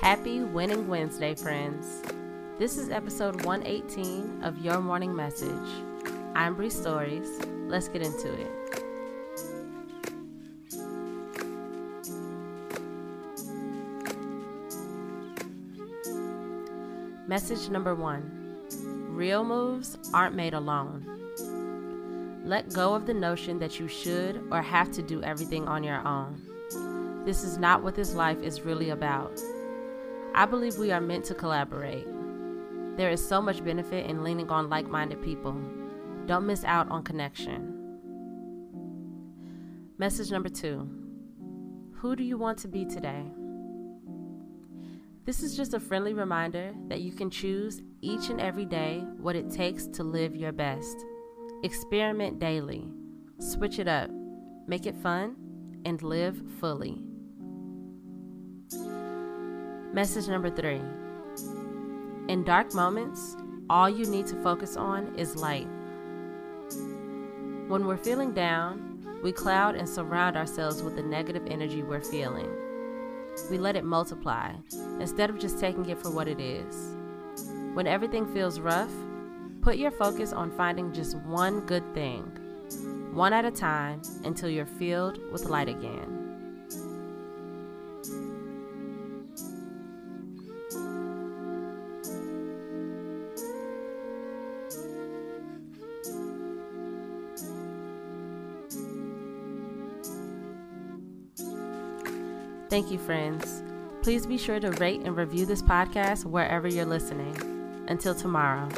Happy Winning Wednesday, friends. This is episode 118 of Your Morning Message. I'm Bree Stories. Let's get into it. Message number one Real moves aren't made alone. Let go of the notion that you should or have to do everything on your own. This is not what this life is really about. I believe we are meant to collaborate. There is so much benefit in leaning on like minded people. Don't miss out on connection. Message number two Who do you want to be today? This is just a friendly reminder that you can choose each and every day what it takes to live your best. Experiment daily, switch it up, make it fun, and live fully. Message number three In dark moments, all you need to focus on is light. When we're feeling down, we cloud and surround ourselves with the negative energy we're feeling. We let it multiply instead of just taking it for what it is. When everything feels rough, put your focus on finding just one good thing, one at a time, until you're filled with light again. Thank you, friends. Please be sure to rate and review this podcast wherever you're listening. Until tomorrow.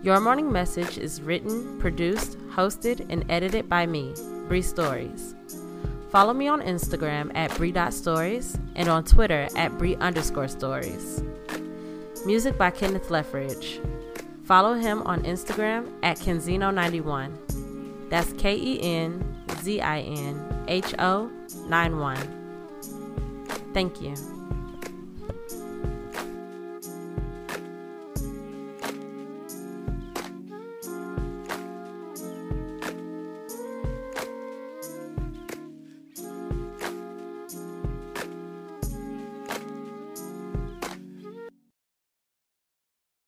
Your Morning Message is written, produced, hosted, and edited by me, Bree Stories. Follow me on Instagram at Bree.stories and on Twitter at Bree underscore stories. Music by Kenneth Leffridge. Follow him on Instagram at Kenzinho91. That's K E N Z I N H O 91. Thank you.